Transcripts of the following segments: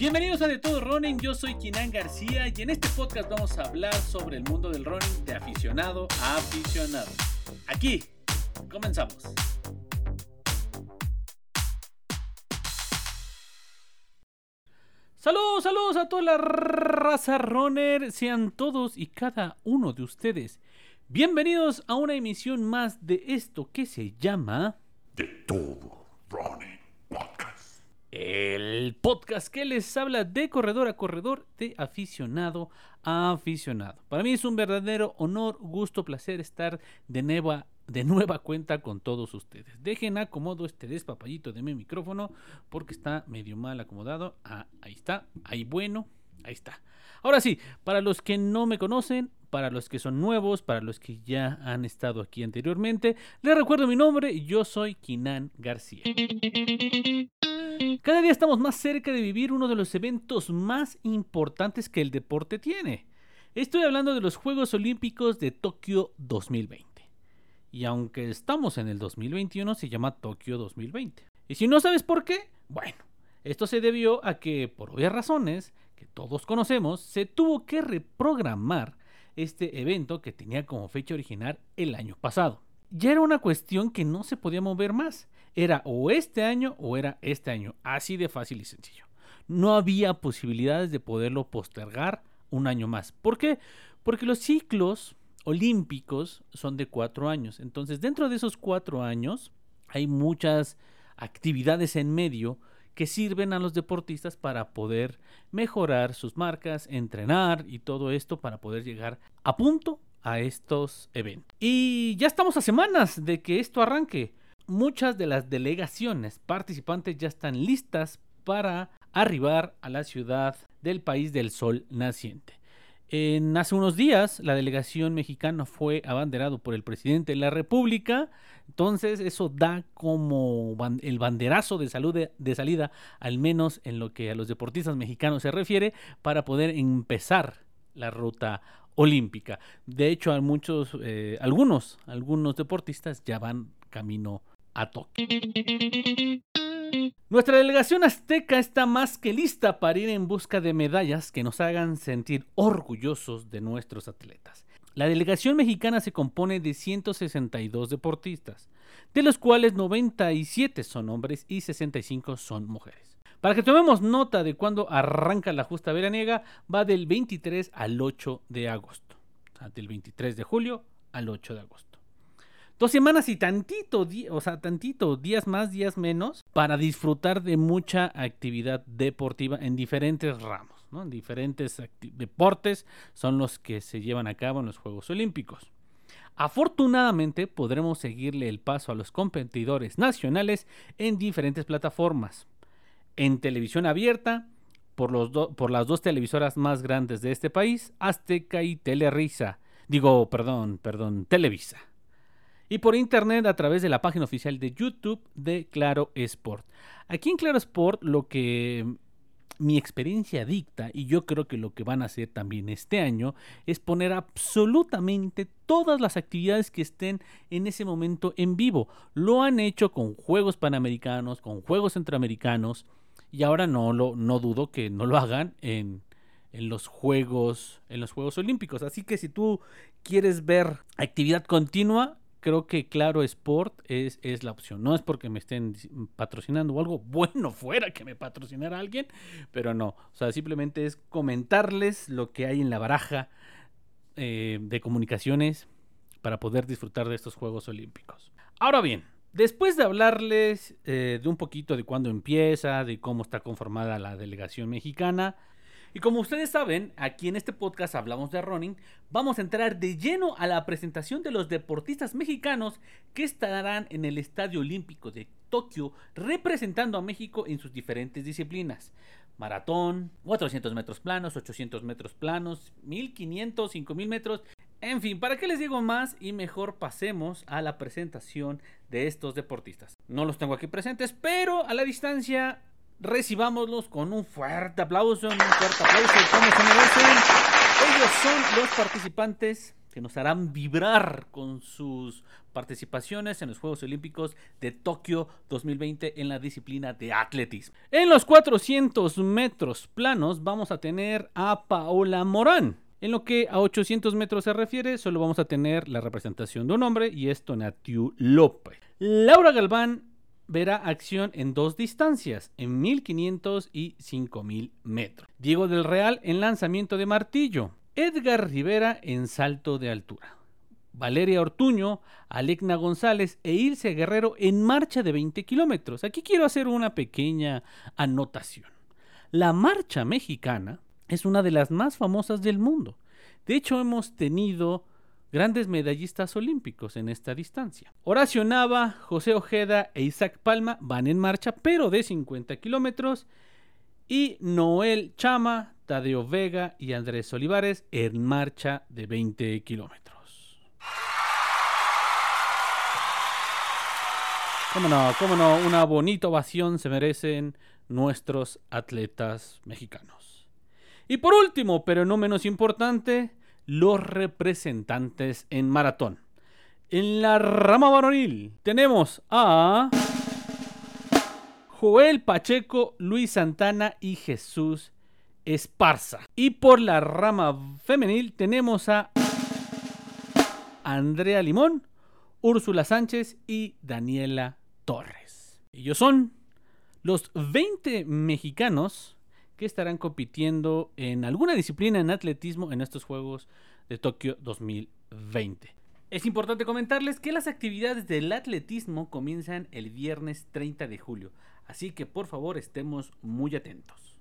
Bienvenidos a De Todo Running, yo soy Kinan García y en este podcast vamos a hablar sobre el mundo del running de aficionado a aficionado. Aquí, comenzamos. Saludos, saludos a toda la raza runner, sean todos y cada uno de ustedes bienvenidos a una emisión más de esto que se llama De Todo Running. El podcast que les habla de corredor a corredor, de aficionado a aficionado. Para mí es un verdadero honor, gusto, placer estar de nueva, de nueva cuenta con todos ustedes. Dejen acomodo este despapallito de mi micrófono porque está medio mal acomodado. Ah, ahí está, ahí bueno, ahí está. Ahora sí, para los que no me conocen, para los que son nuevos, para los que ya han estado aquí anteriormente, les recuerdo mi nombre, yo soy Kinan García. Cada día estamos más cerca de vivir uno de los eventos más importantes que el deporte tiene. Estoy hablando de los Juegos Olímpicos de Tokio 2020. Y aunque estamos en el 2021, se llama Tokio 2020. Y si no sabes por qué, bueno, esto se debió a que, por obvias razones, que todos conocemos, se tuvo que reprogramar este evento que tenía como fecha original el año pasado. Ya era una cuestión que no se podía mover más. Era o este año o era este año. Así de fácil y sencillo. No había posibilidades de poderlo postergar un año más. ¿Por qué? Porque los ciclos olímpicos son de cuatro años. Entonces, dentro de esos cuatro años hay muchas actividades en medio que sirven a los deportistas para poder mejorar sus marcas, entrenar y todo esto para poder llegar a punto a estos eventos. Y ya estamos a semanas de que esto arranque. Muchas de las delegaciones participantes ya están listas para arribar a la ciudad del país del sol naciente. En hace unos días la delegación mexicana fue abanderado por el presidente de la República, entonces eso da como el banderazo de, salud de salida, al menos en lo que a los deportistas mexicanos se refiere, para poder empezar la ruta olímpica. De hecho, muchos, eh, algunos, algunos deportistas ya van camino a Tokio. Nuestra delegación azteca está más que lista para ir en busca de medallas que nos hagan sentir orgullosos de nuestros atletas. La delegación mexicana se compone de 162 deportistas, de los cuales 97 son hombres y 65 son mujeres. Para que tomemos nota de cuándo arranca la justa veraniega, va del 23 al 8 de agosto. O sea, del 23 de julio al 8 de agosto. Dos semanas y tantito, o sea, tantito, días más, días menos, para disfrutar de mucha actividad deportiva en diferentes ramos. En diferentes deportes son los que se llevan a cabo en los Juegos Olímpicos. Afortunadamente podremos seguirle el paso a los competidores nacionales en diferentes plataformas. En televisión abierta, por, los por las dos televisoras más grandes de este país, Azteca y Telerisa. Digo, perdón, perdón, Televisa y por internet a través de la página oficial de YouTube de Claro Sport. Aquí en Claro Sport lo que mi experiencia dicta y yo creo que lo que van a hacer también este año es poner absolutamente todas las actividades que estén en ese momento en vivo. Lo han hecho con Juegos Panamericanos, con Juegos Centroamericanos y ahora no lo no dudo que no lo hagan en en los juegos en los Juegos Olímpicos. Así que si tú quieres ver actividad continua, creo que Claro Sport es, es la opción. No es porque me estén patrocinando o algo bueno fuera que me patrocinara alguien, pero no. O sea, simplemente es comentarles lo que hay en la baraja eh, de comunicaciones para poder disfrutar de estos Juegos Olímpicos. Ahora bien, después de hablarles eh, de un poquito de cuándo empieza, de cómo está conformada la delegación mexicana, y como ustedes saben, aquí en este podcast hablamos de running, vamos a entrar de lleno a la presentación de los deportistas mexicanos que estarán en el Estadio Olímpico de Tokio representando a México en sus diferentes disciplinas. Maratón, 400 metros planos, 800 metros planos, 1500, 5000 metros. En fin, ¿para qué les digo más? Y mejor pasemos a la presentación de estos deportistas. No los tengo aquí presentes, pero a la distancia recibámoslos con un fuerte aplauso, un fuerte aplauso. Ellos son los participantes que nos harán vibrar con sus participaciones en los Juegos Olímpicos de Tokio 2020 en la disciplina de atletismo. En los 400 metros planos vamos a tener a Paola Morán. En lo que a 800 metros se refiere, solo vamos a tener la representación de un hombre y es Tonatiu López. Laura Galván verá acción en dos distancias, en 1500 y 5000 metros. Diego del Real en lanzamiento de martillo. Edgar Rivera en salto de altura. Valeria Ortuño, Alecna González e Ilse Guerrero en marcha de 20 kilómetros. Aquí quiero hacer una pequeña anotación. La marcha mexicana es una de las más famosas del mundo. De hecho, hemos tenido grandes medallistas olímpicos en esta distancia. Horacio Nava, José Ojeda e Isaac Palma van en marcha, pero de 50 kilómetros. Y Noel Chama, Tadeo Vega y Andrés Olivares en marcha de 20 kilómetros. Cómo no, cómo no, una bonita ovación se merecen nuestros atletas mexicanos. Y por último, pero no menos importante, los representantes en maratón. En la rama varonil tenemos a Joel Pacheco, Luis Santana y Jesús Esparza. Y por la rama femenil tenemos a Andrea Limón, Úrsula Sánchez y Daniela Torres. Ellos son los 20 mexicanos que estarán compitiendo en alguna disciplina en atletismo en estos Juegos de Tokio 2020. Es importante comentarles que las actividades del atletismo comienzan el viernes 30 de julio, así que por favor estemos muy atentos.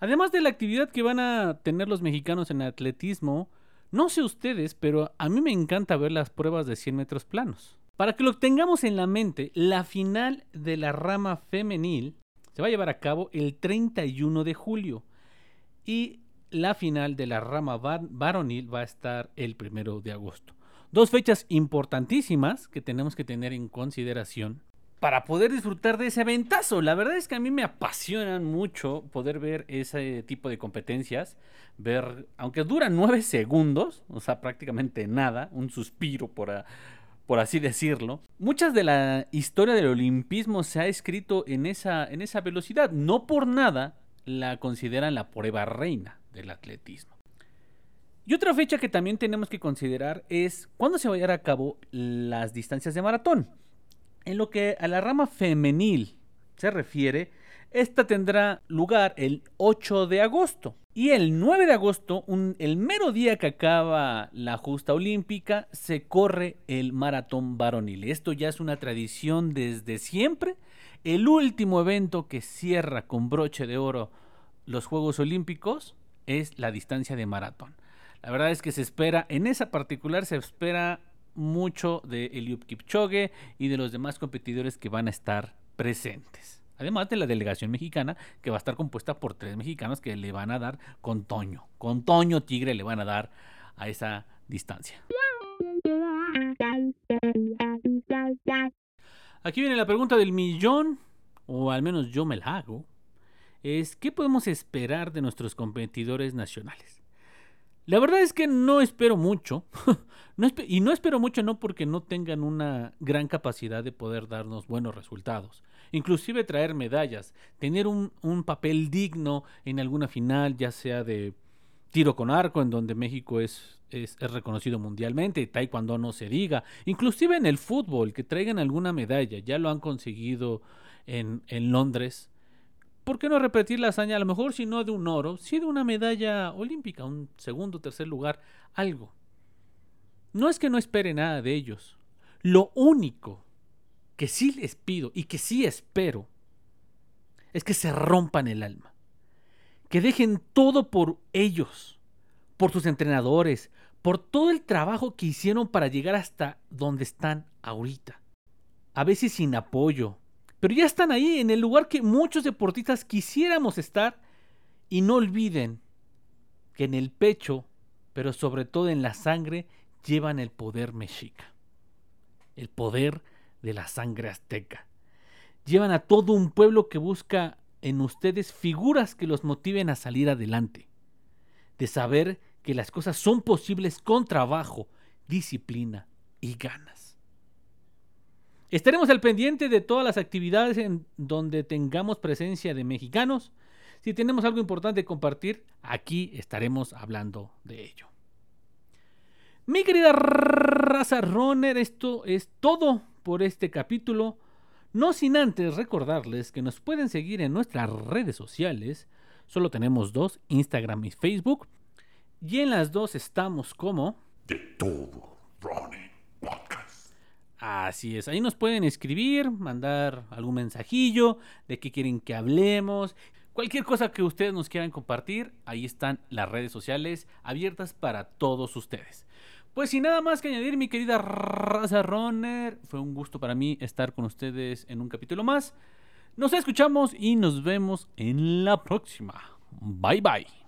Además de la actividad que van a tener los mexicanos en atletismo, no sé ustedes, pero a mí me encanta ver las pruebas de 100 metros planos. Para que lo tengamos en la mente, la final de la rama femenil se va a llevar a cabo el 31 de julio y la final de la rama varonil va a estar el 1 de agosto. Dos fechas importantísimas que tenemos que tener en consideración para poder disfrutar de ese aventazo. La verdad es que a mí me apasionan mucho poder ver ese tipo de competencias. Ver, aunque duran nueve segundos, o sea, prácticamente nada, un suspiro por, por así decirlo. Muchas de la historia del olimpismo se ha escrito en esa, en esa velocidad. No por nada la consideran la prueba reina del atletismo. Y otra fecha que también tenemos que considerar es cuándo se llevar a cabo las distancias de maratón. En lo que a la rama femenil se refiere, esta tendrá lugar el 8 de agosto. Y el 9 de agosto, el mero día que acaba la justa olímpica, se corre el maratón varonil. Esto ya es una tradición desde siempre. El último evento que cierra con broche de oro los Juegos Olímpicos es la distancia de maratón. La verdad es que se espera, en esa particular se espera mucho de Eliud Kipchoge y de los demás competidores que van a estar presentes. Además de la delegación mexicana, que va a estar compuesta por tres mexicanos que le van a dar con Toño. Con Toño Tigre le van a dar a esa distancia. Aquí viene la pregunta del millón, o al menos yo me la hago. Es, ¿qué podemos esperar de nuestros competidores nacionales? La verdad es que no espero mucho. y no espero mucho no porque no tengan una gran capacidad de poder darnos buenos resultados. Inclusive traer medallas, tener un, papel digno en alguna final, ya sea de, tiro con arco, en donde México es, es, es, reconocido mundialmente, taekwondo no se diga, inclusive en el fútbol, que traigan alguna medalla, ya lo han conseguido en Londres. ¿Por qué no repetir la hazaña? A lo mejor si no de un oro, sí de una medalla olímpica, un segundo, tercer lugar, algo. No es que no espere nada de ellos. Lo único que sí les pido y que sí espero es que se rompan el alma. Que dejen todo por ellos, por sus entrenadores, por todo el trabajo que hicieron para llegar hasta donde están ahorita. A veces sin apoyo, pero ya están ahí en el lugar que muchos deportistas quisiéramos estar y no olviden que en el pecho, pero sobre todo en la sangre, llevan el poder mexica, el poder de la sangre azteca. Llevan a todo un pueblo que busca en ustedes figuras que los motiven a salir adelante, de saber que las cosas son posibles con trabajo, disciplina y ganas. Estaremos al pendiente de todas las actividades en donde tengamos presencia de mexicanos. Si tenemos algo importante que compartir, aquí estaremos hablando de ello. Mi querida raza runner, esto es todo por este capítulo. No sin antes recordarles que nos pueden seguir en nuestras redes sociales. Solo tenemos dos, Instagram y Facebook. Y en las dos estamos como... De todo, Running. Así es, ahí nos pueden escribir, mandar algún mensajillo de qué quieren que hablemos. Cualquier cosa que ustedes nos quieran compartir, ahí están las redes sociales abiertas para todos ustedes. Pues sin nada más que añadir, mi querida raza runner, fue un gusto para mí estar con ustedes en un capítulo más. Nos escuchamos y nos vemos en la próxima. Bye bye.